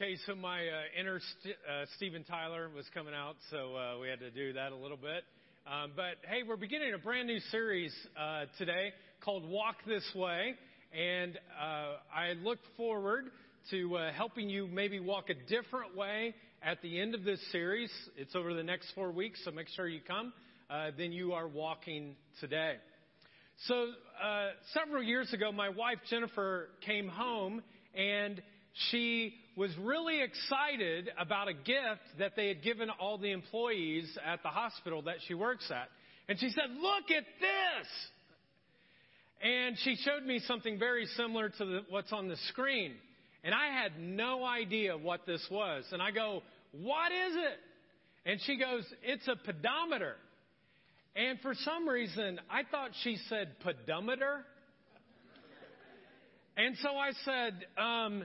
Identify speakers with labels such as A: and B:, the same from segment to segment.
A: Okay, so my uh, inner St- uh, Steven Tyler was coming out, so uh, we had to do that a little bit. Um, but hey, we're beginning a brand new series uh, today called Walk This Way, and uh, I look forward to uh, helping you maybe walk a different way at the end of this series. It's over the next four weeks, so make sure you come. than you are walking today. So several years ago, my wife Jennifer came home and she was really excited about a gift that they had given all the employees at the hospital that she works at. And she said, Look at this! And she showed me something very similar to the, what's on the screen. And I had no idea what this was. And I go, What is it? And she goes, It's a pedometer. And for some reason, I thought she said pedometer. And so I said, um,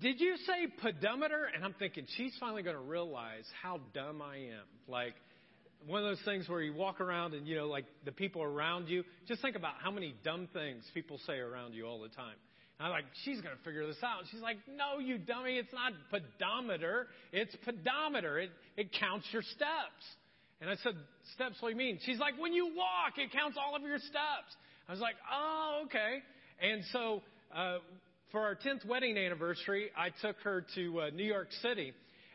A: did you say pedometer? And I'm thinking, she's finally going to realize how dumb I am. Like, one of those things where you walk around and, you know, like the people around you, just think about how many dumb things people say around you all the time. And I'm like, she's going to figure this out. She's like, no, you dummy, it's not pedometer, it's pedometer. It, it counts your steps. And I said, steps, what do you mean? She's like, when you walk, it counts all of your steps. I was like, oh, okay. And so uh, for our 10th wedding anniversary, I took her to uh, New York City.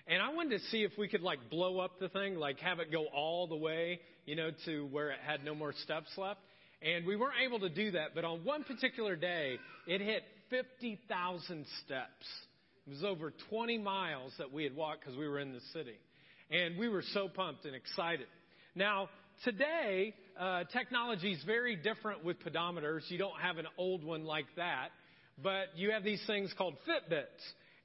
A: And I wanted to see if we could like blow up the thing, like have it go all the way, you know, to where it had no more steps left. And we weren't able to do that, but on one particular day, it hit 50,000 steps. It was over 20 miles that we had walked because we were in the city. And we were so pumped and excited. Now, today, uh, technology is very different with pedometers. You don't have an old one like that. But you have these things called Fitbits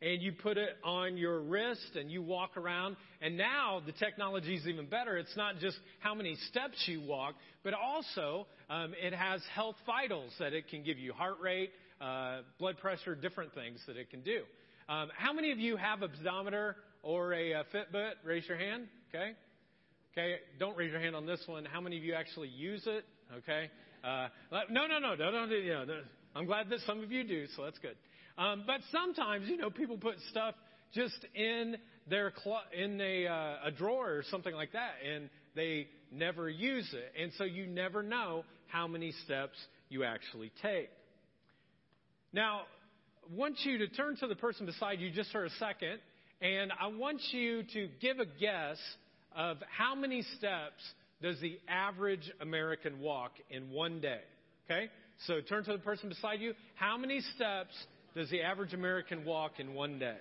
A: and you put it on your wrist and you walk around. And now the technology is even better. It's not just how many steps you walk, but also um, it has health vitals that it can give you heart rate, uh, blood pressure, different things that it can do. Um, how many of you have a pedometer or a, a Fitbit? Raise your hand. Okay. Okay. Don't raise your hand on this one. How many of you actually use it? Okay. Uh, no, no, no, no, no, no, no. I'm glad that some of you do, so that's good. Um, but sometimes, you know, people put stuff just in their clo- in a, uh, a drawer or something like that, and they never use it, and so you never know how many steps you actually take. Now, I want you to turn to the person beside you just for a second, and I want you to give a guess of how many steps does the average American walk in one day. Okay? So turn to the person beside you. How many steps does the average American walk in one day?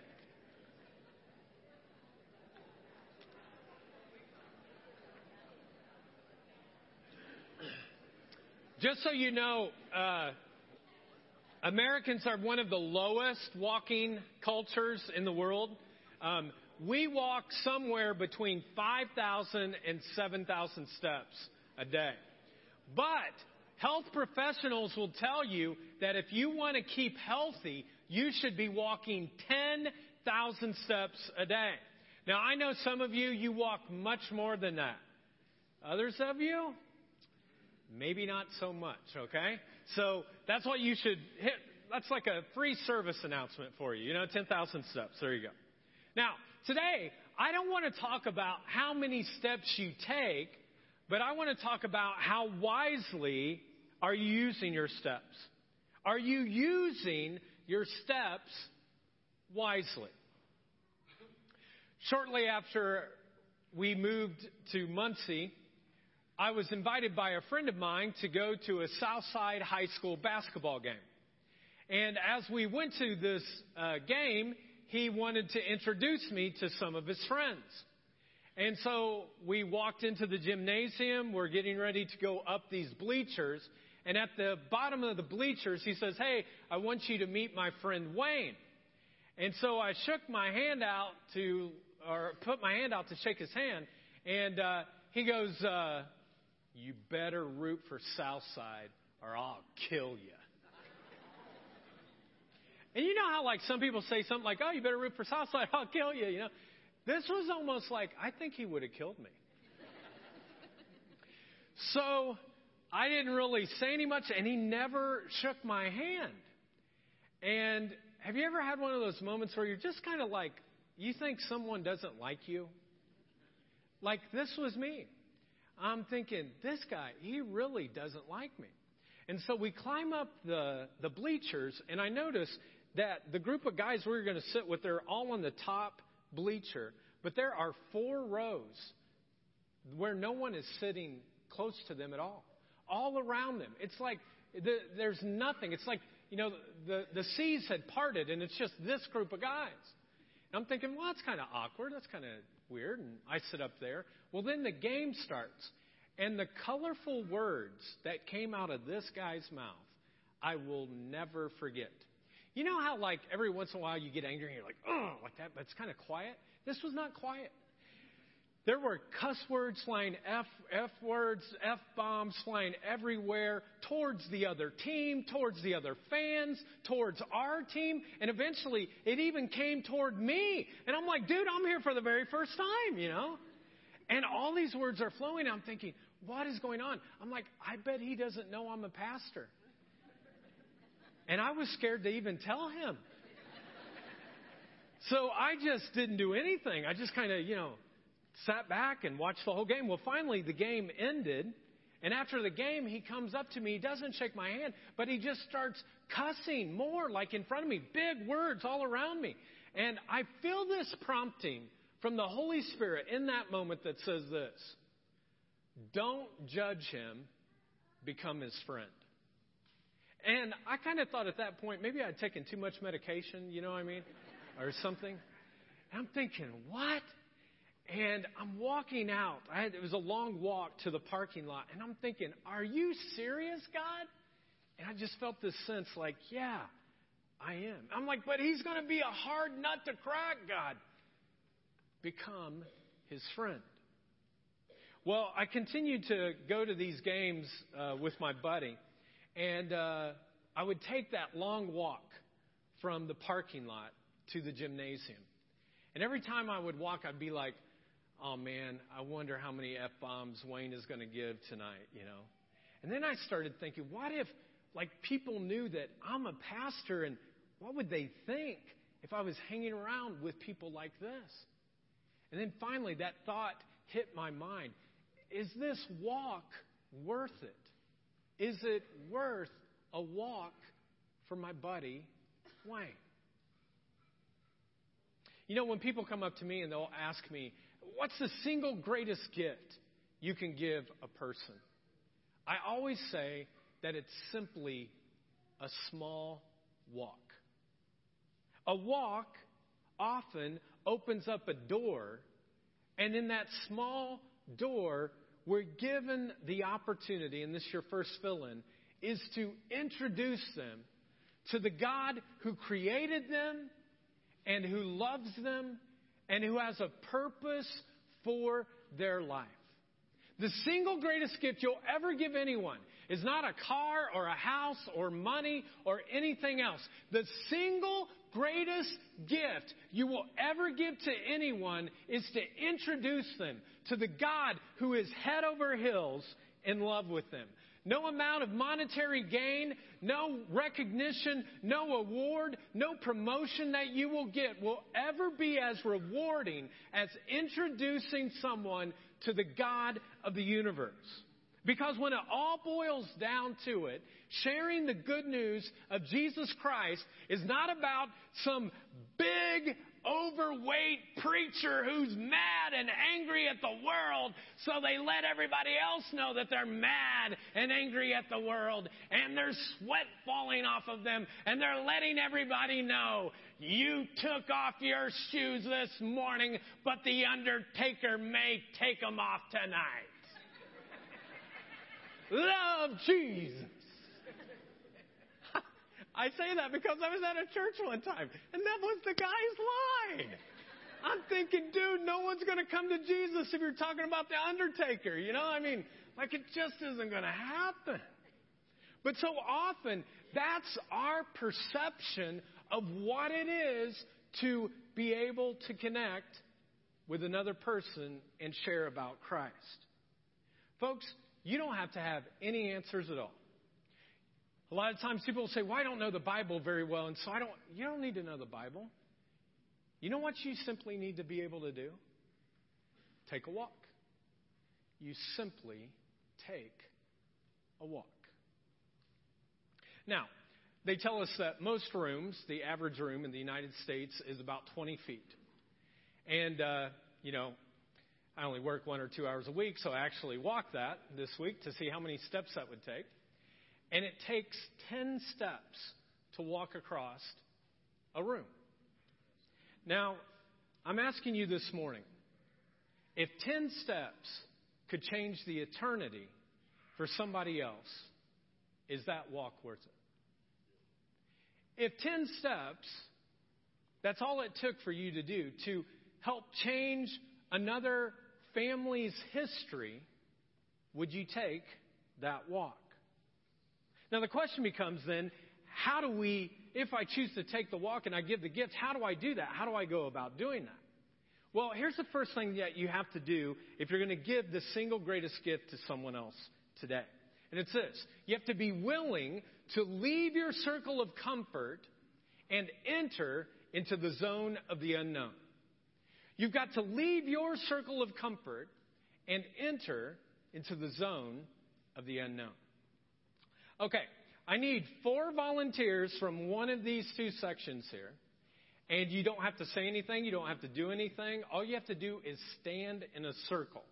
A: Just so you know, uh, Americans are one of the lowest walking cultures in the world. Um, we walk somewhere between 5,000 and 7,000 steps a day. But Health professionals will tell you that if you want to keep healthy, you should be walking 10,000 steps a day. Now, I know some of you, you walk much more than that. Others of you, maybe not so much, okay? So that's what you should hit. That's like a free service announcement for you, you know, 10,000 steps. There you go. Now, today, I don't want to talk about how many steps you take, but I want to talk about how wisely are you using your steps? Are you using your steps wisely? Shortly after we moved to Muncie, I was invited by a friend of mine to go to a Southside High School basketball game. And as we went to this uh, game, he wanted to introduce me to some of his friends. And so we walked into the gymnasium. We're getting ready to go up these bleachers. And at the bottom of the bleachers, he says, Hey, I want you to meet my friend Wayne. And so I shook my hand out to, or put my hand out to shake his hand. And uh, he goes, uh, You better root for Southside or I'll kill you. And you know how, like, some people say something like, Oh, you better root for Southside, I'll kill you, you know? This was almost like, I think he would have killed me. so I didn't really say any much, and he never shook my hand. And have you ever had one of those moments where you're just kind of like, you think someone doesn't like you? Like this was me. I'm thinking, this guy, he really doesn't like me. And so we climb up the, the bleachers, and I notice that the group of guys we we're going to sit with, they're all on the top bleacher, but there are four rows where no one is sitting close to them at all. All around them. It's like the, there's nothing. It's like, you know, the, the seas had parted, and it's just this group of guys. And I'm thinking, well, that's kind of awkward. That's kind of weird. And I sit up there. Well, then the game starts. And the colorful words that came out of this guy's mouth, I will never forget. You know how, like, every once in a while you get angry and you're like, oh, like that, but it's kind of quiet? This was not quiet. There were cuss words flying, F, F words, F bombs flying everywhere towards the other team, towards the other fans, towards our team, and eventually it even came toward me. And I'm like, dude, I'm here for the very first time, you know? And all these words are flowing. I'm thinking, what is going on? I'm like, I bet he doesn't know I'm a pastor. And I was scared to even tell him. So I just didn't do anything. I just kind of, you know, sat back and watched the whole game. Well, finally, the game ended. And after the game, he comes up to me. He doesn't shake my hand, but he just starts cussing more, like in front of me, big words all around me. And I feel this prompting from the Holy Spirit in that moment that says this Don't judge him, become his friend. And I kind of thought at that point, maybe I'd taken too much medication, you know what I mean? Or something. And I'm thinking, what? And I'm walking out. Had, it was a long walk to the parking lot. And I'm thinking, are you serious, God? And I just felt this sense like, yeah, I am. I'm like, but he's going to be a hard nut to crack, God. Become his friend. Well, I continued to go to these games uh, with my buddy. And uh, I would take that long walk from the parking lot to the gymnasium. And every time I would walk, I'd be like, oh man, I wonder how many F bombs Wayne is going to give tonight, you know? And then I started thinking, what if, like, people knew that I'm a pastor and what would they think if I was hanging around with people like this? And then finally, that thought hit my mind. Is this walk worth it? Is it worth a walk for my buddy, Wayne? You know, when people come up to me and they'll ask me, what's the single greatest gift you can give a person? I always say that it's simply a small walk. A walk often opens up a door, and in that small door, we're given the opportunity, and this is your first fill in, is to introduce them to the God who created them and who loves them and who has a purpose for their life. The single greatest gift you'll ever give anyone is not a car or a house or money or anything else. The single greatest gift you will ever give to anyone is to introduce them to the God who is head over heels in love with them. No amount of monetary gain, no recognition, no award, no promotion that you will get will ever be as rewarding as introducing someone to the God of the universe. Because when it all boils down to it, sharing the good news of Jesus Christ is not about some big overweight preacher who's mad and angry at the world, so they let everybody else know that they're mad and angry at the world, and there's sweat falling off of them, and they're letting everybody know you took off your shoes this morning, but the undertaker may take them off tonight. Love Jesus. I say that because I was at a church one time, and that was the guy's line. I'm thinking, dude, no one's going to come to Jesus if you're talking about the undertaker. You know, I mean, like it just isn't going to happen. But so often, that's our perception of what it is to be able to connect with another person and share about Christ. Folks, you don't have to have any answers at all. A lot of times people will say, Well, I don't know the Bible very well, and so I don't, you don't need to know the Bible. You know what you simply need to be able to do? Take a walk. You simply take a walk. Now, they tell us that most rooms, the average room in the United States, is about 20 feet. And, uh, you know, I only work one or two hours a week, so I actually walked that this week to see how many steps that would take. And it takes 10 steps to walk across a room. Now, I'm asking you this morning if 10 steps could change the eternity for somebody else, is that walk worth it? If 10 steps, that's all it took for you to do to help change another family's history, would you take that walk? Now, the question becomes then how do we, if I choose to take the walk and I give the gift, how do I do that? How do I go about doing that? Well, here's the first thing that you have to do if you're going to give the single greatest gift to someone else today. And it's this you have to be willing to leave your circle of comfort and enter into the zone of the unknown. You've got to leave your circle of comfort and enter into the zone of the unknown. Okay, I need four volunteers from one of these two sections here. And you don't have to say anything, you don't have to do anything. All you have to do is stand in a circle.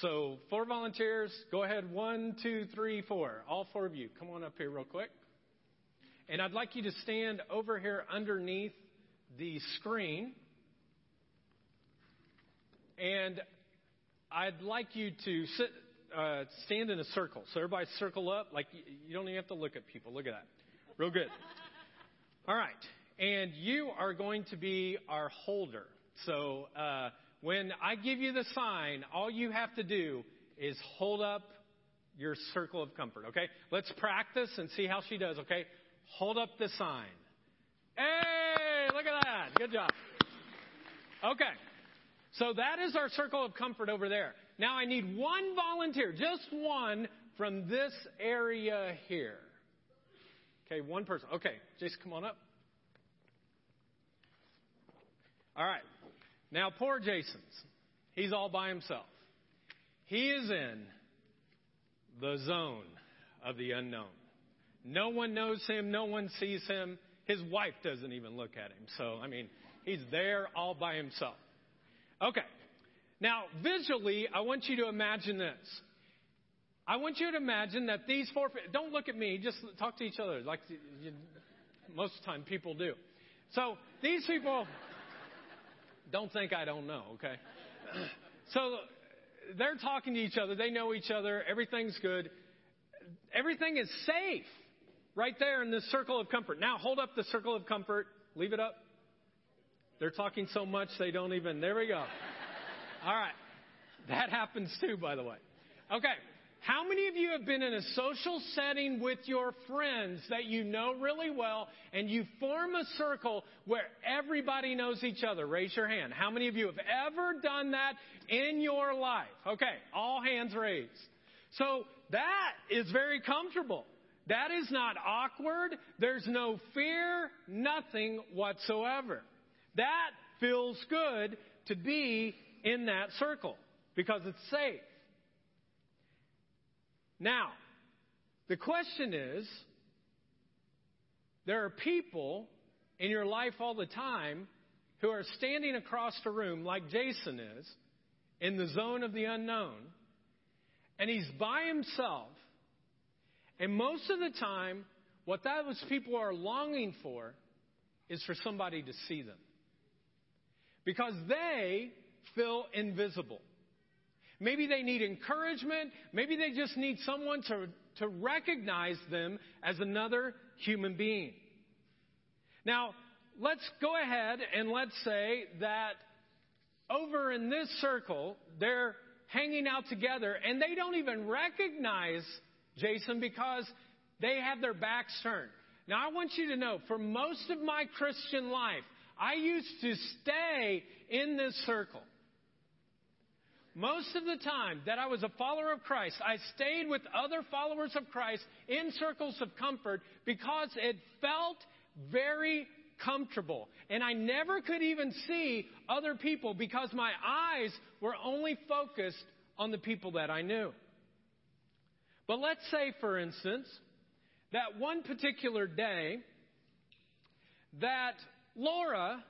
A: So, four volunteers, go ahead. One, two, three, four. All four of you, come on up here real quick. And I'd like you to stand over here underneath the screen. And I'd like you to sit, uh, stand in a circle. So everybody circle up. Like you, you don't even have to look at people. Look at that. Real good. All right. And you are going to be our holder. So uh, when I give you the sign, all you have to do is hold up your circle of comfort. Okay? Let's practice and see how she does. Okay? Hold up the sign. Hey, look at that. Good job. Okay. So that is our circle of comfort over there. Now I need one volunteer, just one from this area here. Okay, one person. Okay, Jason, come on up. All right. Now, poor Jason's. He's all by himself. He is in the zone of the unknown. No one knows him. No one sees him. His wife doesn't even look at him. So, I mean, he's there all by himself. Okay. Now, visually, I want you to imagine this. I want you to imagine that these four, don't look at me, just talk to each other like you, most of the time people do. So these people, don't think I don't know, okay? So they're talking to each other, they know each other, everything's good. Everything is safe right there in this circle of comfort. Now hold up the circle of comfort, leave it up. They're talking so much they don't even, there we go. All right. That happens too, by the way. Okay. How many of you have been in a social setting with your friends that you know really well and you form a circle where everybody knows each other? Raise your hand. How many of you have ever done that in your life? Okay, all hands raised. So that is very comfortable. That is not awkward. There's no fear, nothing whatsoever. That feels good to be in that circle because it's safe. Now, the question is there are people in your life all the time who are standing across the room, like Jason is, in the zone of the unknown, and he's by himself. And most of the time, what those people are longing for is for somebody to see them. Because they feel invisible. Maybe they need encouragement. Maybe they just need someone to, to recognize them as another human being. Now, let's go ahead and let's say that over in this circle, they're hanging out together and they don't even recognize Jason because they have their backs turned. Now, I want you to know, for most of my Christian life, I used to stay in this circle. most of the time that I was a follower of Christ, I stayed with other followers of Christ in circles of comfort because it felt very comfortable. And I never could even see other people because my eyes were only focused on the people that I knew. But let's say, for instance, that one particular day that Laura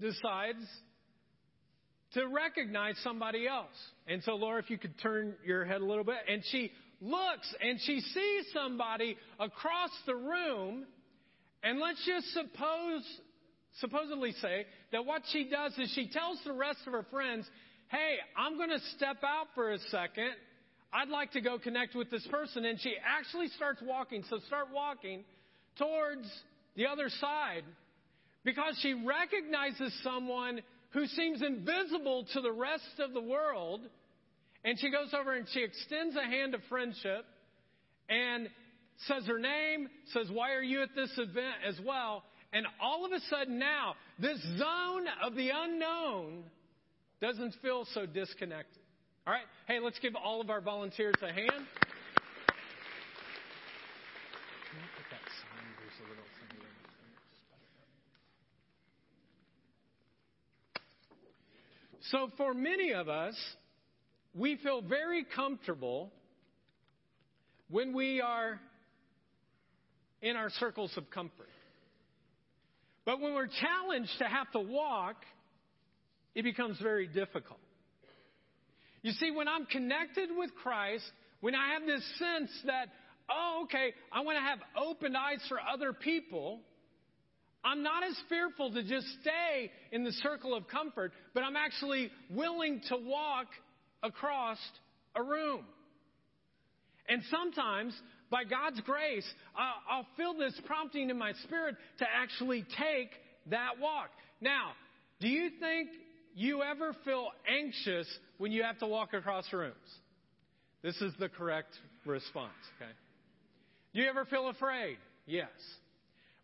A: decides to recognize somebody else. And so, Laura, if you could turn your head a little bit, and she looks and she sees somebody across the room, and let's just suppose, supposedly say that what she does is she tells the rest of her friends, hey, I'm going to step out for a second. I'd like to go connect with this person. And she actually starts walking. So start walking towards the other side because she recognizes someone who seems invisible to the rest of the world. And she goes over and she extends a hand of friendship and says her name, says, Why are you at this event as well? And all of a sudden now, this zone of the unknown doesn't feel so disconnected. All right? Hey, let's give all of our volunteers a hand. So, for many of us, we feel very comfortable when we are in our circles of comfort. But when we're challenged to have to walk, it becomes very difficult. You see, when I'm connected with Christ, when I have this sense that, oh, okay, I want to have open eyes for other people, I'm not as fearful to just stay in the circle of comfort, but I'm actually willing to walk across a room. And sometimes, by God's grace, I'll feel this prompting in my spirit to actually take that walk. Now, do you think you ever feel anxious when you have to walk across rooms? This is the correct response, okay? Do you ever feel afraid? Yes.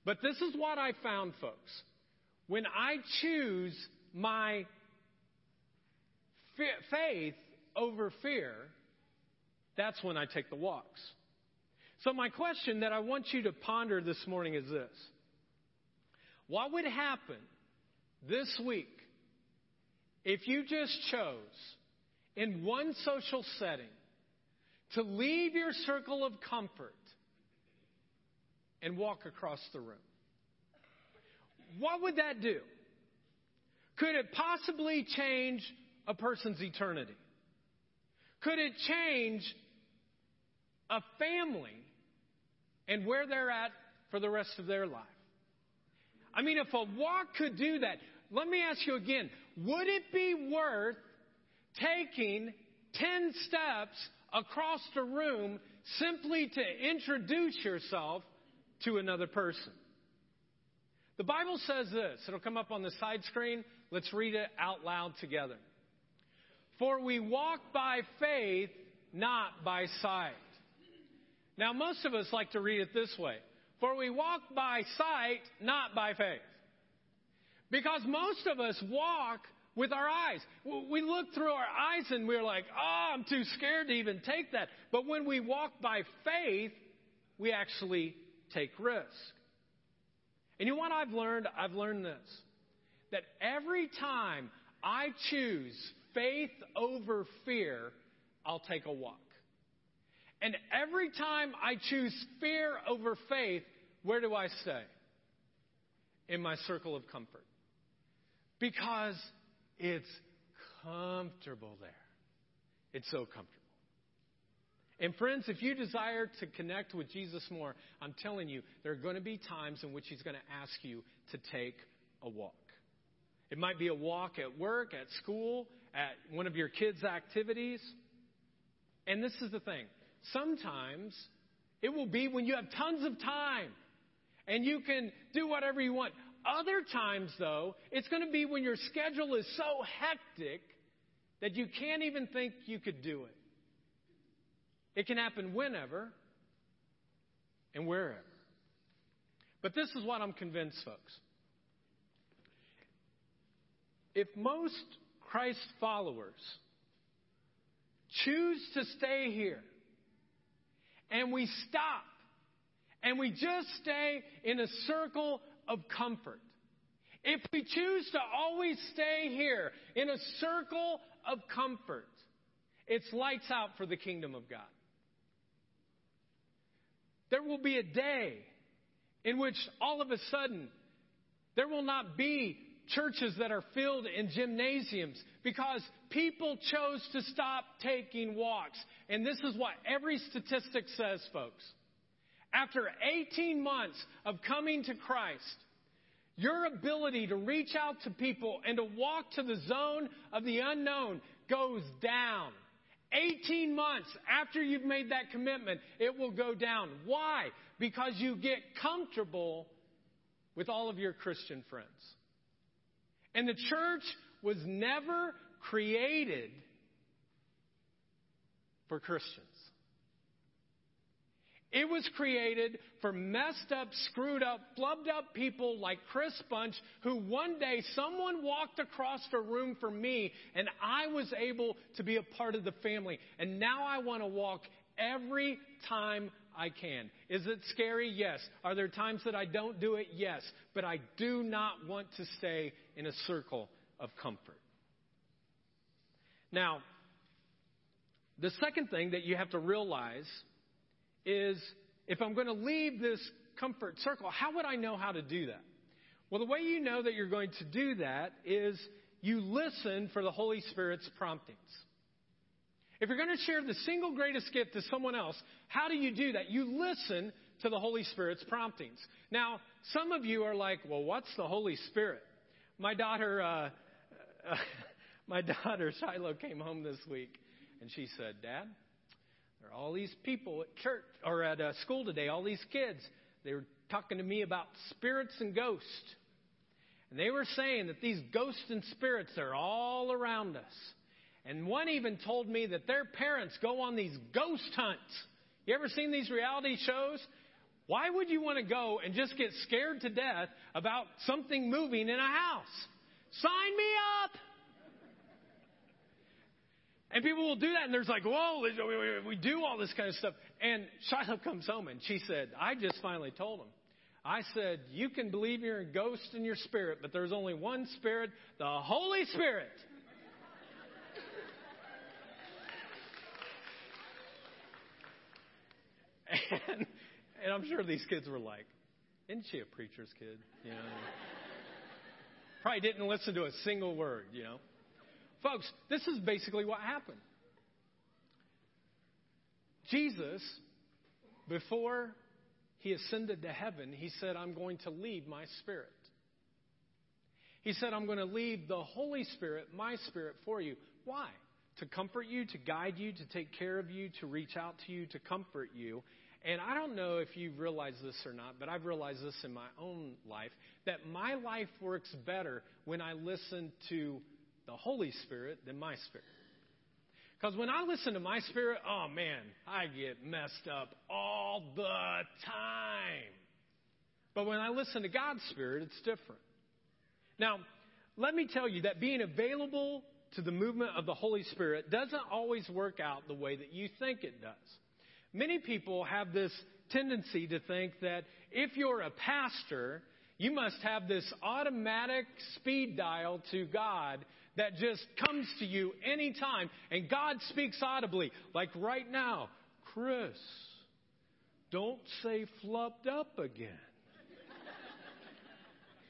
A: But this is what I found, folks. When I choose my faith over fear, that's when I take the walks. So, my question that I want you to ponder this morning is this What would happen this week if you just chose in one social setting to leave your circle of comfort and walk across the room. What would that do? Could it possibly change a person's eternity? Could it change a family and where they're at for the rest of their life? I mean, if a walk could do that, let me ask you again would it be worth taking 10 steps across the room simply to introduce yourself to another person? The Bible says this. It'll come up on the side screen. Let's read it out loud together. For we walk by faith, not by sight. Now, most of us like to read it this way. For we walk by sight, not by faith. Because most of us walk with our eyes. We look through our eyes and we're like, oh, I'm too scared to even take that. But when we walk by faith, we actually take risk. And you know what I've learned? I've learned this that every time I choose faith over fear, I'll take a walk. And every time I choose fear over faith, where do I stay? In my circle of comfort because it's comfortable there. It's so comfortable. And friends, if you desire to connect with Jesus more, I'm telling you, there are going to be times in which He's going to ask you to take a walk. It might be a walk at work, at school, at one of your kids' activities. And this is the thing sometimes it will be when you have tons of time and you can do whatever you want. Other times, though, it's going to be when your schedule is so hectic that you can't even think you could do it. It can happen whenever and wherever. But this is what I'm convinced, folks. If most Christ followers choose to stay here and we stop and we just stay in a circle of comfort, if we choose to always stay here in a circle of comfort, it's lights out for the kingdom of God. There will be a day in which all of a sudden there will not be churches that are filled in gymnasiums because people chose to stop taking walks. And this is what every statistic says, folks. After 18 months of coming to Christ, your ability to reach out to people and to walk to the zone of the unknown goes down. 18 months after you've made that commitment, it will go down. Why? Because you get comfortable with all of your Christian friends. And the church was never created for Christians. It was created for messed up, screwed up, flubbed up people like Chris Bunch, who one day someone walked across the room for me and I was able to be a part of the family. And now I want to walk every time I can. Is it scary? Yes. Are there times that I don't do it? Yes. But I do not want to stay in a circle of comfort. Now, the second thing that you have to realize is if I'm going to leave this comfort circle, how would I know how to do that? Well, the way you know that you're going to do that is you listen for the Holy Spirit's promptings. If you're going to share the single greatest gift to someone else, how do you do that? You listen to the Holy Spirit's promptings. Now, some of you are like, well, what's the Holy Spirit? My daughter, uh, uh, my daughter Shiloh came home this week and she said, Dad, there are all these people at church or at uh, school today, all these kids. They were talking to me about spirits and ghosts. And they were saying that these ghosts and spirits are all around us. And one even told me that their parents go on these ghost hunts. You ever seen these reality shows? Why would you want to go and just get scared to death about something moving in a house? Sign me up! And people will do that, and there's like, whoa, we do all this kind of stuff. And Shiloh comes home, and she said, I just finally told him. I said, you can believe you're a ghost in your spirit, but there's only one spirit, the Holy Spirit. and, and I'm sure these kids were like, isn't she a preacher's kid? You know, probably didn't listen to a single word, you know. Folks, this is basically what happened. Jesus, before he ascended to heaven, he said, I'm going to leave my spirit. He said, I'm going to leave the Holy Spirit, my spirit, for you. Why? To comfort you, to guide you, to take care of you, to reach out to you, to comfort you. And I don't know if you've realized this or not, but I've realized this in my own life that my life works better when I listen to the Holy Spirit than my spirit. Because when I listen to my spirit, oh man, I get messed up all the time. But when I listen to God's Spirit, it's different. Now, let me tell you that being available to the movement of the Holy Spirit doesn't always work out the way that you think it does. Many people have this tendency to think that if you're a pastor, you must have this automatic speed dial to God that just comes to you anytime. And God speaks audibly, like right now Chris, don't say flubbed up again.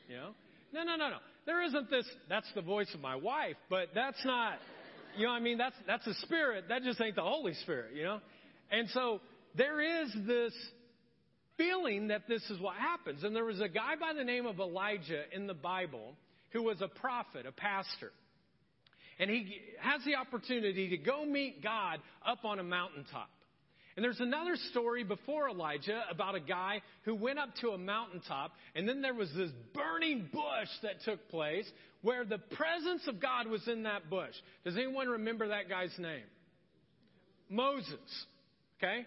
A: you know? No, no, no, no. There isn't this, that's the voice of my wife, but that's not, you know I mean? That's, that's a spirit. That just ain't the Holy Spirit, you know? And so there is this feeling that this is what happens. And there was a guy by the name of Elijah in the Bible who was a prophet, a pastor. And he has the opportunity to go meet God up on a mountaintop. And there's another story before Elijah about a guy who went up to a mountaintop, and then there was this burning bush that took place where the presence of God was in that bush. Does anyone remember that guy's name? Moses. Okay?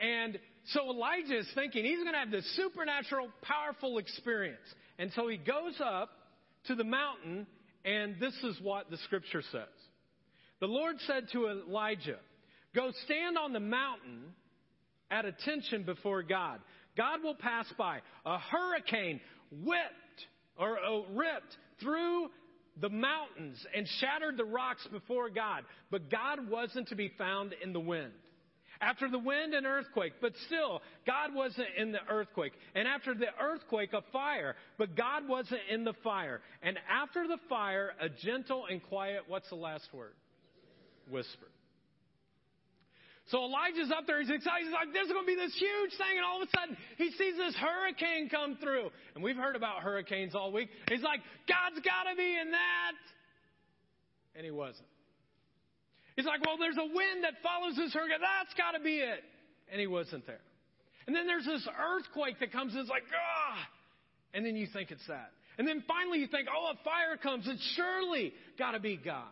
A: And so Elijah is thinking he's going to have this supernatural, powerful experience. And so he goes up to the mountain and this is what the scripture says. The Lord said to Elijah, Go stand on the mountain at attention before God. God will pass by. A hurricane whipped or uh, ripped through the mountains and shattered the rocks before God, but God wasn't to be found in the wind. After the wind, an earthquake, but still, God wasn't in the earthquake. And after the earthquake, a fire, but God wasn't in the fire. And after the fire, a gentle and quiet, what's the last word? Whisper. So Elijah's up there, he's excited, he's like, this is going to be this huge thing, and all of a sudden, he sees this hurricane come through. And we've heard about hurricanes all week. He's like, God's got to be in that. And he wasn't. He's like, well, there's a wind that follows this hurricane. That's got to be it. And he wasn't there. And then there's this earthquake that comes and it's like, ah. And then you think it's that. And then finally you think, oh, a fire comes. It's surely got to be God.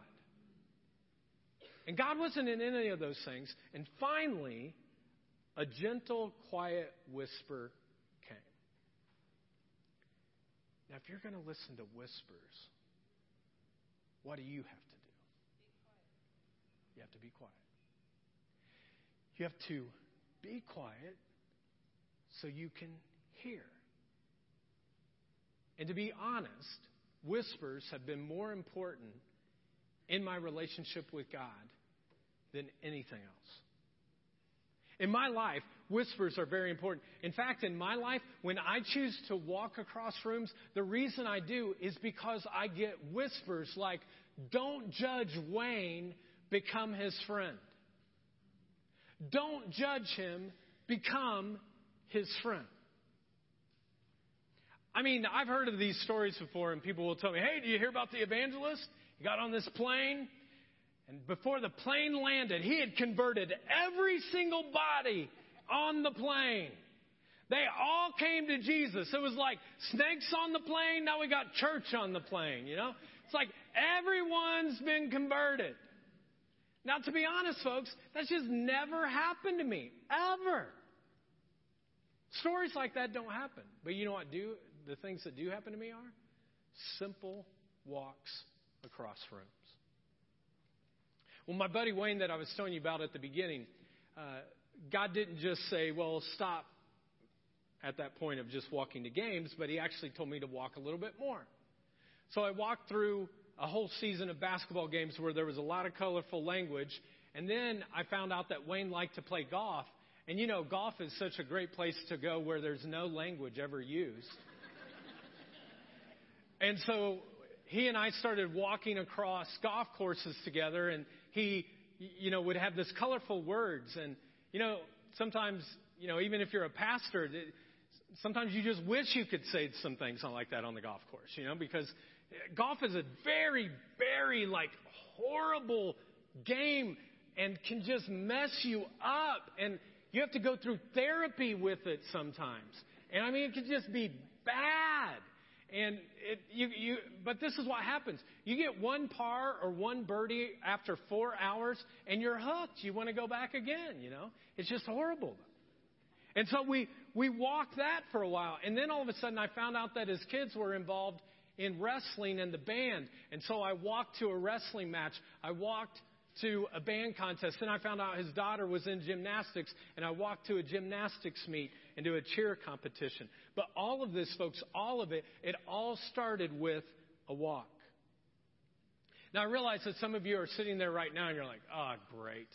A: And God wasn't in any of those things. And finally, a gentle, quiet whisper came. Now, if you're going to listen to whispers, what do you have? You have to be quiet. You have to be quiet so you can hear. And to be honest, whispers have been more important in my relationship with God than anything else. In my life, whispers are very important. In fact, in my life, when I choose to walk across rooms, the reason I do is because I get whispers like, don't judge Wayne, become his friend. Don't judge him, become his friend. I mean, I've heard of these stories before, and people will tell me, hey, do you hear about the evangelist? He got on this plane, and before the plane landed, he had converted every single body on the plane. They all came to Jesus. It was like snakes on the plane, now we got church on the plane, you know? It's like everyone's been converted. Now, to be honest, folks, that's just never happened to me, ever. Stories like that don't happen. But you know what do the things that do happen to me are? Simple walks across rooms. Well, my buddy Wayne that I was telling you about at the beginning, uh, God didn't just say, well, stop at that point of just walking to games, but he actually told me to walk a little bit more. So I walked through a whole season of basketball games where there was a lot of colorful language. And then I found out that Wayne liked to play golf. And you know, golf is such a great place to go where there's no language ever used. and so he and I started walking across golf courses together, and he, you know, would have this colorful words. And, you know, sometimes, you know, even if you're a pastor, sometimes you just wish you could say some things like that on the golf course, you know, because golf is a very, very like horrible game and can just mess you up. And you have to go through therapy with it sometimes. And I mean, it can just be bad. And it, you, you, but this is what happens. You get one par or one birdie after four hours, and you're hooked. You want to go back again. You know, it's just horrible. And so we we walked that for a while, and then all of a sudden I found out that his kids were involved in wrestling and the band. And so I walked to a wrestling match. I walked to a band contest. Then I found out his daughter was in gymnastics, and I walked to a gymnastics meet and to a cheer competition. But all of this, folks, all of it, it all started with a walk. Now I realize that some of you are sitting there right now and you're like, oh, great.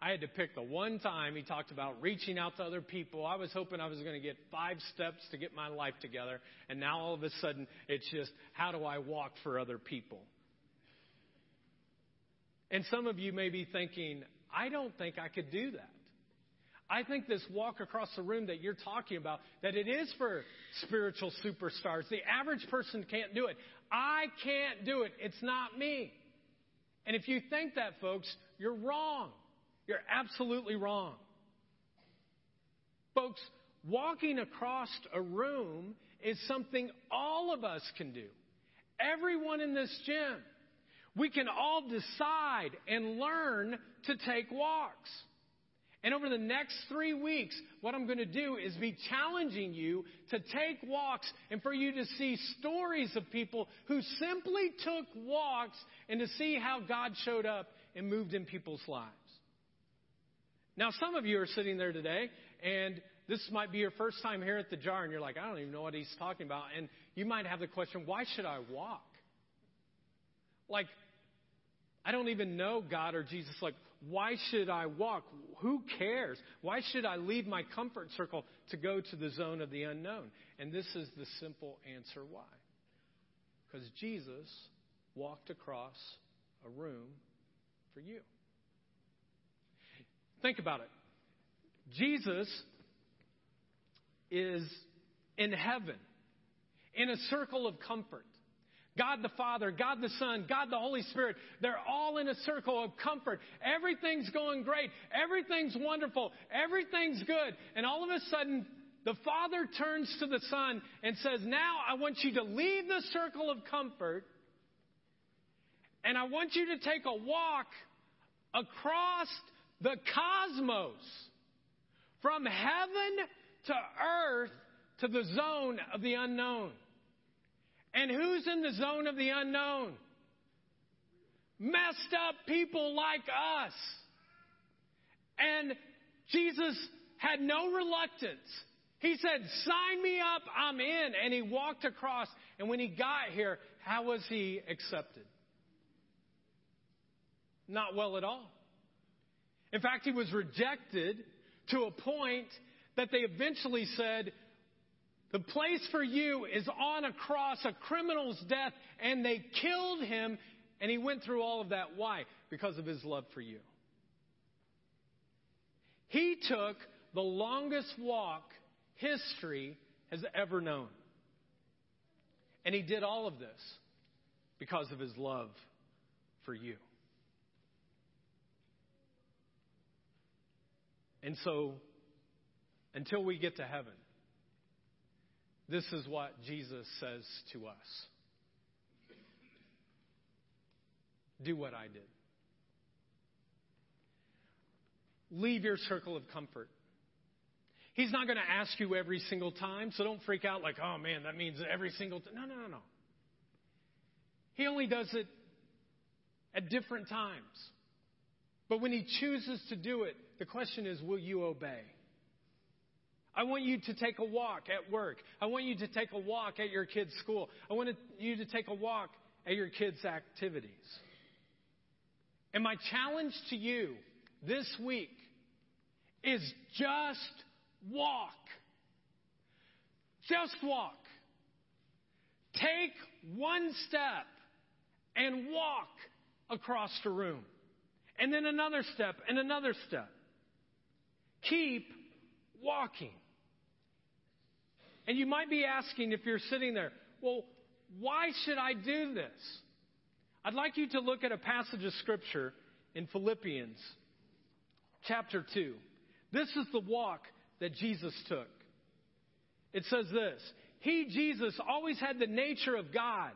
A: I had to pick the one time he talked about reaching out to other people. I was hoping I was going to get five steps to get my life together. And now all of a sudden, it's just, how do I walk for other people? And some of you may be thinking, I don't think I could do that. I think this walk across the room that you're talking about, that it is for spiritual superstars. The average person can't do it. I can't do it. It's not me. And if you think that, folks, you're wrong. You're absolutely wrong. Folks, walking across a room is something all of us can do. Everyone in this gym. We can all decide and learn to take walks. And over the next three weeks, what I'm going to do is be challenging you to take walks and for you to see stories of people who simply took walks and to see how God showed up and moved in people's lives. Now, some of you are sitting there today, and this might be your first time here at the jar, and you're like, I don't even know what he's talking about. And you might have the question, why should I walk? Like, I don't even know God or Jesus. Like, why should I walk? Who cares? Why should I leave my comfort circle to go to the zone of the unknown? And this is the simple answer why. Because Jesus walked across a room for you. Think about it. Jesus is in heaven, in a circle of comfort. God the Father, God the Son, God the Holy Spirit, they're all in a circle of comfort. Everything's going great. Everything's wonderful. Everything's good. And all of a sudden, the Father turns to the Son and says, Now I want you to leave the circle of comfort and I want you to take a walk across the cosmos from heaven to earth to the zone of the unknown. And who's in the zone of the unknown? Messed up people like us. And Jesus had no reluctance. He said, Sign me up, I'm in. And he walked across. And when he got here, how was he accepted? Not well at all. In fact, he was rejected to a point that they eventually said, the place for you is on a cross, a criminal's death, and they killed him, and he went through all of that. Why? Because of his love for you. He took the longest walk history has ever known. And he did all of this because of his love for you. And so, until we get to heaven, this is what Jesus says to us Do what I did. Leave your circle of comfort. He's not going to ask you every single time, so don't freak out like, oh man, that means every single time. No, no, no, no. He only does it at different times. But when he chooses to do it, the question is, will you obey? I want you to take a walk at work. I want you to take a walk at your kid's school. I want you to take a walk at your kids' activities. And my challenge to you this week is just walk. Just walk. Take one step and walk across the room. And then another step and another step. Keep walking. And you might be asking if you're sitting there, well, why should I do this? I'd like you to look at a passage of Scripture in Philippians chapter 2. This is the walk that Jesus took. It says this He, Jesus, always had the nature of God,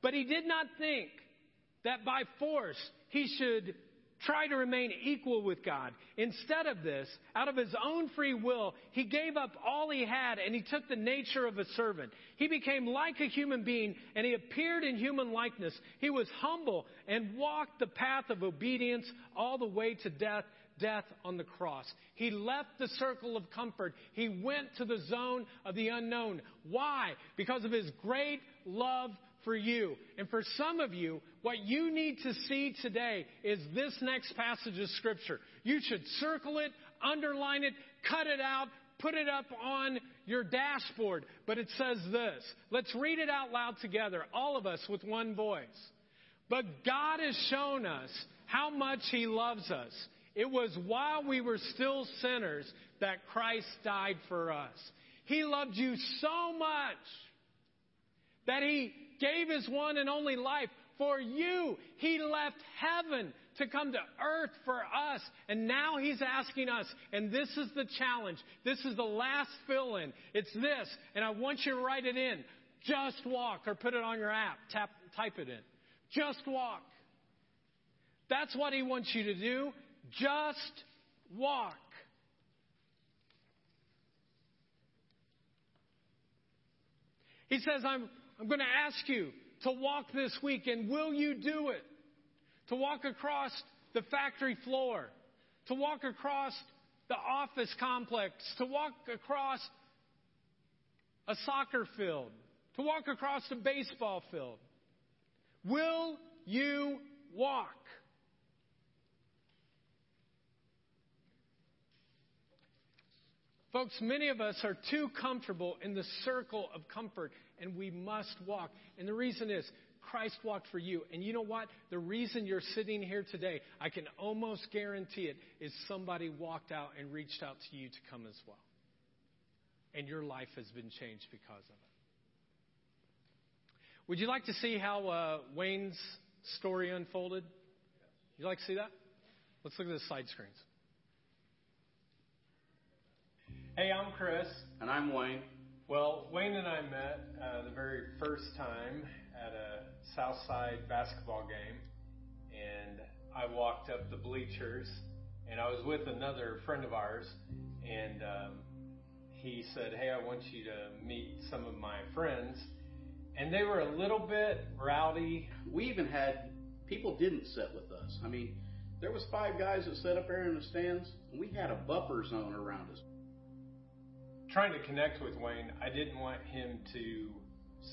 A: but he did not think that by force he should try to remain equal with God. Instead of this, out of his own free will, he gave up all he had and he took the nature of a servant. He became like a human being and he appeared in human likeness. He was humble and walked the path of obedience all the way to death, death on the cross. He left the circle of comfort. He went to the zone of the unknown. Why? Because of his great love for you. And for some of you, what you need to see today is this next passage of Scripture. You should circle it, underline it, cut it out, put it up on your dashboard. But it says this. Let's read it out loud together, all of us with one voice. But God has shown us how much He loves us. It was while we were still sinners that Christ died for us. He loved you so much that He gave his one and only life for you. He left heaven to come to earth for us. And now he's asking us, and this is the challenge. This is the last fill in. It's this, and I want you to write it in. Just walk, or put it on your app. Tap, type it in. Just walk. That's what he wants you to do. Just walk. He says, I'm I'm going to ask you to walk this week, and will you do it? To walk across the factory floor, to walk across the office complex, to walk across a soccer field, to walk across a baseball field? Will you walk? Folks, many of us are too comfortable in the circle of comfort, and we must walk. And the reason is Christ walked for you. And you know what? The reason you're sitting here today, I can almost guarantee it, is somebody walked out and reached out to you to come as well. And your life has been changed because of it. Would you like to see how uh, Wayne's story unfolded? You like to see that? Let's look at the side screens. Hey, I'm Chris.
B: And I'm Wayne.
A: Well, Wayne and I met uh, the very first time at a Southside basketball game, and I walked up the bleachers, and I was with another friend of ours, and um, he said, "Hey, I want you to meet some of my friends," and they were a little bit rowdy.
B: We even had people didn't sit with us. I mean, there was five guys that sat up there in the stands, and we had a buffer zone around us
A: trying to connect with Wayne, I didn't want him to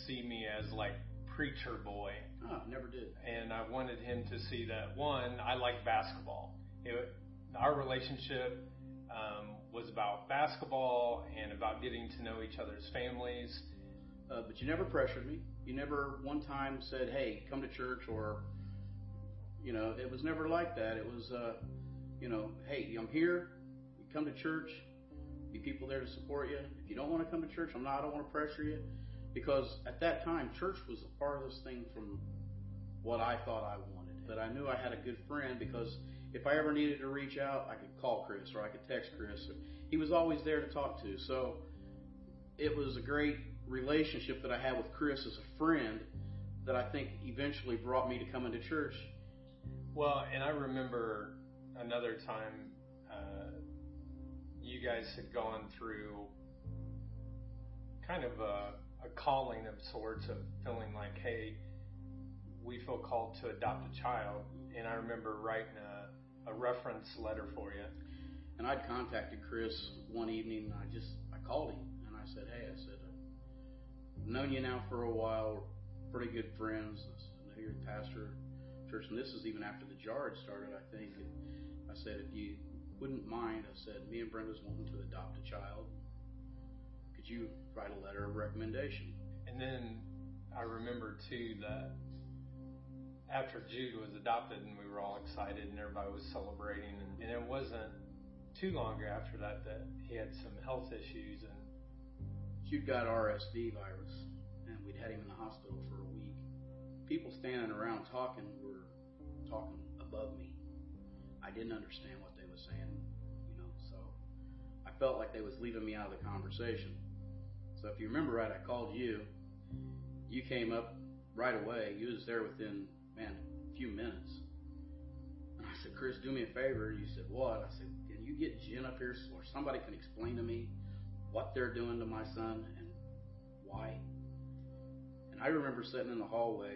A: see me as like preacher boy.
B: Oh, never did.
A: And I wanted him to see that one, I like basketball. It, our relationship um, was about basketball and about getting to know each other's families.
B: Uh, but you never pressured me. You never one time said, "Hey, come to church," or you know, it was never like that. It was, uh, you know, "Hey, I'm here. You come to church be people there to support you. If you don't want to come to church, I'm not. I don't want to pressure you, because at that time, church was the farthest thing from what I thought I wanted. But I knew I had a good friend because if I ever needed to reach out, I could call Chris or I could text Chris. He was always there to talk to. So it was a great relationship that I had with Chris as a friend that I think eventually brought me to come into church.
A: Well, and I remember another time uh, you guys had gone through kind of a, a calling of sorts of feeling like, hey, we feel called to adopt a child. And I remember writing a, a reference letter for you.
B: And I'd contacted Chris one evening. And I just I called him and I said, hey, I said, I've known you now for a while. We're pretty good friends. I, said, I know you're the pastor church, and this is even after the jar had started, I think. And I said, if you wouldn't mind, I said, me and Brenda's wanting to adopt a child. Could you write a letter of recommendation?
A: And then I remember too that after Jude was adopted and we were all excited and everybody was celebrating and, and it wasn't too long after that that he had some health issues and
B: Jude got RSV virus and we'd had him in the hospital for a week. People standing around talking were talking above me. I didn't understand what was saying, you know. So I felt like they was leaving me out of the conversation. So if you remember right, I called you. You came up right away. You was there within man a few minutes. And I said, Chris, do me a favor. You said, what? I said, can you get Jen up here or somebody can explain to me what they're doing to my son and why? And I remember sitting in the hallway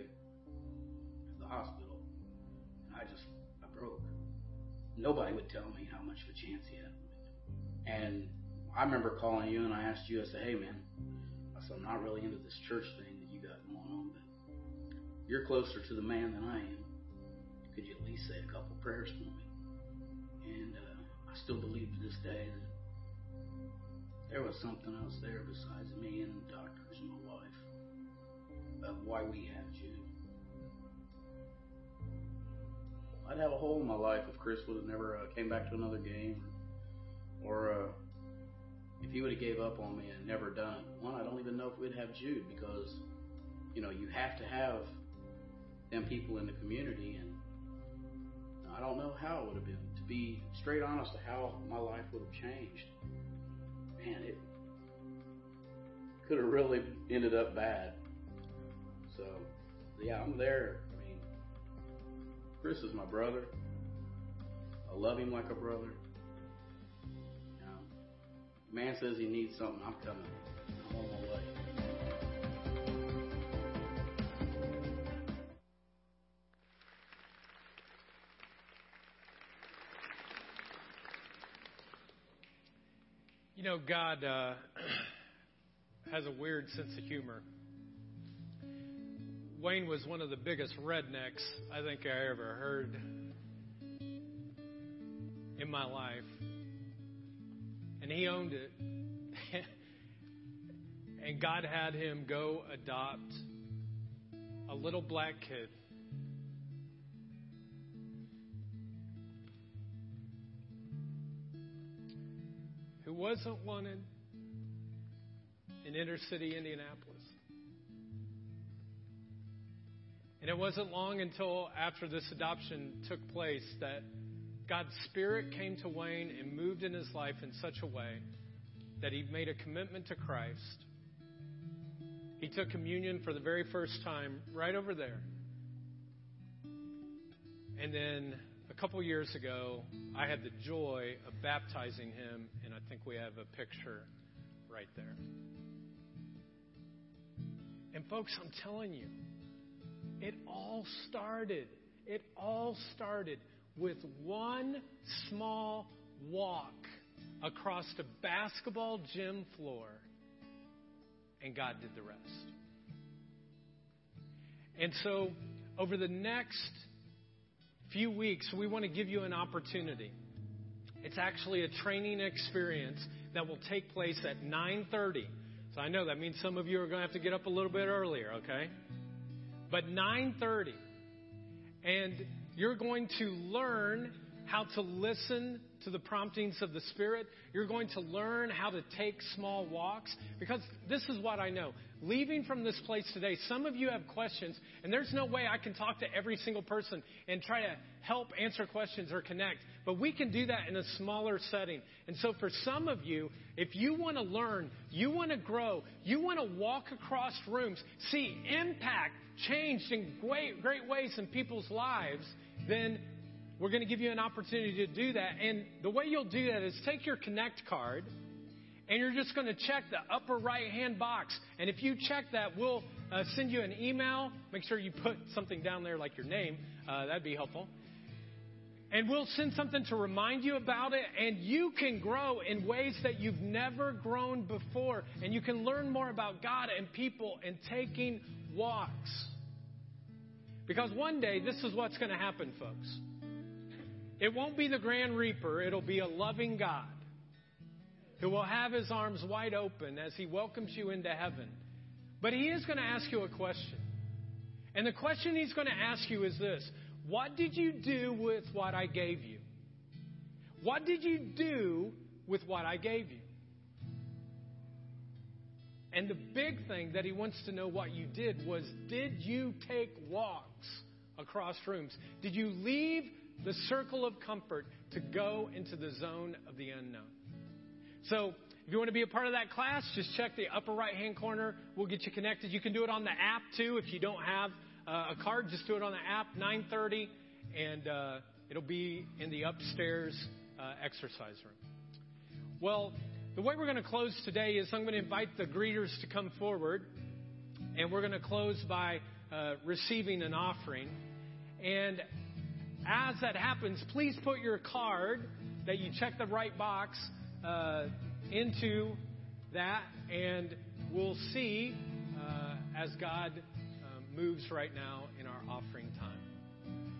B: of the hospital, and I just I broke nobody would tell me how much of a chance he had. And I remember calling you and I asked you, I said, hey man, I said, I'm not really into this church thing that you got going on, but you're closer to the man than I am. Could you at least say a couple prayers for me? And uh, I still believe to this day that there was something else there besides me and the doctors and my wife of why we have Jude. I'd have a hole in my life if Chris would have never uh, came back to another game, or, uh, if he would have gave up on me and never done it. One, I don't even know if we'd have Jude because, you know, you have to have them people in the community, and I don't know how it would have been. To be straight honest, how my life would have changed, man, it could have really ended up bad. So, yeah, I'm there Chris is my brother. I love him like a brother. You know, man says he needs something, I'm coming. I'm on my way.
A: You know, God uh, has a weird sense of humor. Wayne was one of the biggest rednecks I think I ever heard in my life. And he owned it. and God had him go adopt a little black kid. Who wasn't wanted in inner city Indianapolis. And it wasn't long until after this adoption took place that God's Spirit came to Wayne and moved in his life in such a way that he made a commitment to Christ. He took communion for the very first time right over there. And then a couple years ago, I had the joy of baptizing him, and I think we have a picture right there. And folks, I'm telling you, it all started. It all started with one small walk across a basketball gym floor, and God did the rest. And so, over the next few weeks, we want to give you an opportunity. It's actually a training experience that will take place at 9:30. So I know that means some of you are going to have to get up a little bit earlier, okay? But 9:30 and you're going to learn how to listen to the promptings of the Spirit. You're going to learn how to take small walks because this is what I know. Leaving from this place today, some of you have questions, and there's no way I can talk to every single person and try to help answer questions or connect. But we can do that in a smaller setting. And so for some of you, if you want to learn, you want to grow, you want to walk across rooms, see impact changed in great, great ways in people's lives, then we're going to give you an opportunity to do that. And the way you'll do that is take your Connect card and you're just going to check the upper right hand box. And if you check that, we'll uh, send you an email. Make sure you put something down there like your name, uh, that'd be helpful. And we'll send something to remind you about it, and you can grow in ways that you've never grown before. And you can learn more about God and people and taking walks. Because one day, this is what's going to happen, folks. It won't be the Grand Reaper, it'll be a loving God who will have his arms wide open as he welcomes you into heaven. But he is going to ask you a question. And the question he's going to ask you is this What did you do with what I gave you? What did you do with what I gave you? And the big thing that he wants to know what you did was did you take walks across rooms? Did you leave the circle of comfort to go into the zone of the unknown? So, if you want to be a part of that class, just check the upper right hand corner. We'll get you connected. You can do it on the app too. If you don't have uh, a card, just do it on the app. 9:30, and uh, it'll be in the upstairs uh, exercise room. Well, the way we're going to close today is I'm going to invite the greeters to come forward, and we're going to close by uh, receiving an offering. And as that happens, please put your card that you check the right box uh, into that, and we'll see uh, as God uh, moves right now in our offering time.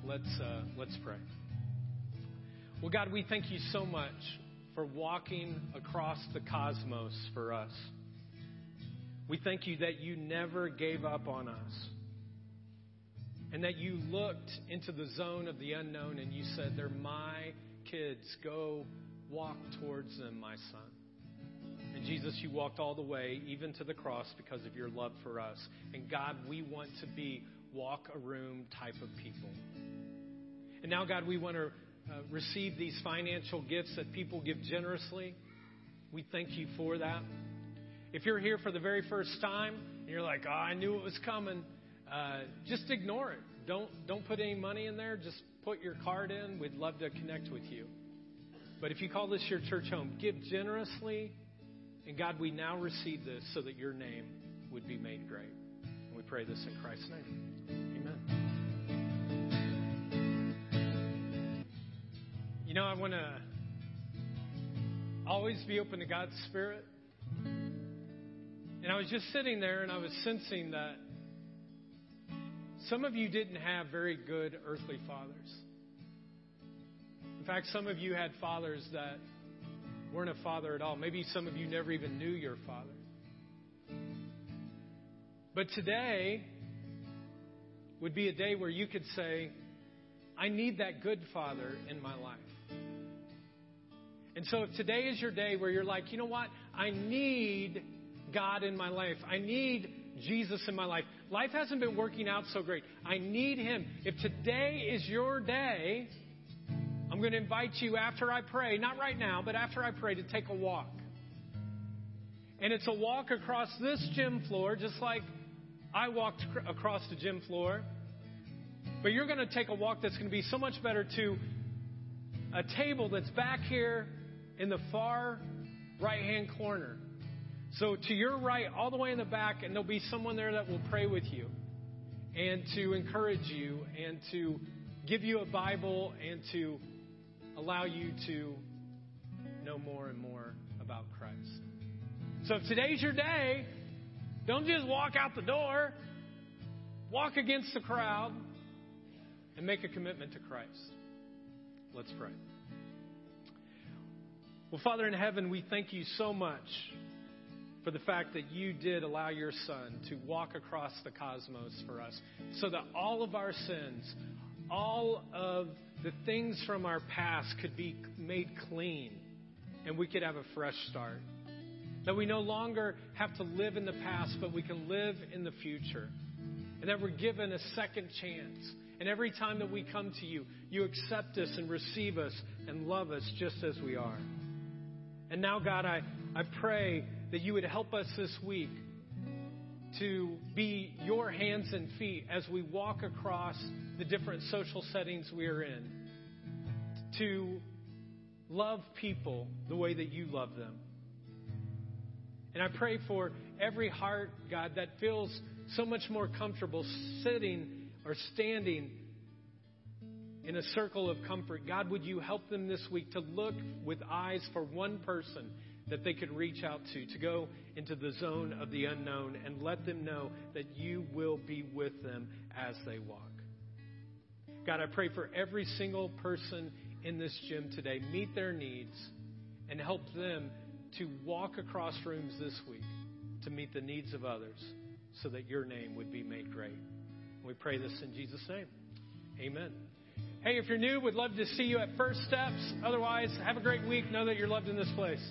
A: Let's uh, let's pray. Well, God, we thank you so much for walking across the cosmos for us. We thank you that you never gave up on us and that you looked into the zone of the unknown and you said, They're my kids. Go walk towards them, my son. And Jesus, you walked all the way, even to the cross, because of your love for us. And God, we want to be walk a room type of people. And now, God, we want to uh, receive these financial gifts that people give generously. We thank you for that. If you're here for the very first time and you're like, oh, I knew it was coming, uh, just ignore it. Don't, don't put any money in there. Just put your card in. We'd love to connect with you. But if you call this your church home, give generously. And God, we now receive this so that your name would be made great. And we pray this in Christ's name. Amen. You know, I want to always be open to God's Spirit. And I was just sitting there and I was sensing that some of you didn't have very good earthly fathers. In fact, some of you had fathers that weren't a father at all. Maybe some of you never even knew your father. But today would be a day where you could say, I need that good father in my life. And so if today is your day where you're like, you know what? I need God in my life. I need Jesus in my life. Life hasn't been working out so great. I need Him. If today is your day, I'm going to invite you after I pray, not right now, but after I pray, to take a walk. And it's a walk across this gym floor, just like I walked across the gym floor. But you're going to take a walk that's going to be so much better to a table that's back here in the far right hand corner. So to your right, all the way in the back, and there'll be someone there that will pray with you and to encourage you and to give you a Bible and to allow you to know more and more about Christ. So if today's your day, don't just walk out the door, walk against the crowd, and make a commitment to Christ. Let's pray. Well, Father in heaven, we thank you so much for the fact that you did allow your Son to walk across the cosmos for us so that all of our sins, all of the things from our past could be made clean and we could have a fresh start. That we no longer have to live in the past, but we can live in the future. And that we're given a second chance. And every time that we come to you, you accept us and receive us and love us just as we are. And now, God, I, I pray that you would help us this week to be your hands and feet as we walk across the different social settings we are in, to love people the way that you love them. And I pray for every heart, God, that feels so much more comfortable sitting or standing in a circle of comfort. God, would you help them this week to look with eyes for one person that they could reach out to, to go into the zone of the unknown and let them know that you will be with them as they walk. God, I pray for every single person in this gym today. Meet their needs and help them to walk across rooms this week to meet the needs of others so that your name would be made great. We pray this in Jesus' name. Amen. Hey, if you're new, we'd love to see you at First Steps. Otherwise, have a great week. Know that you're loved in this place.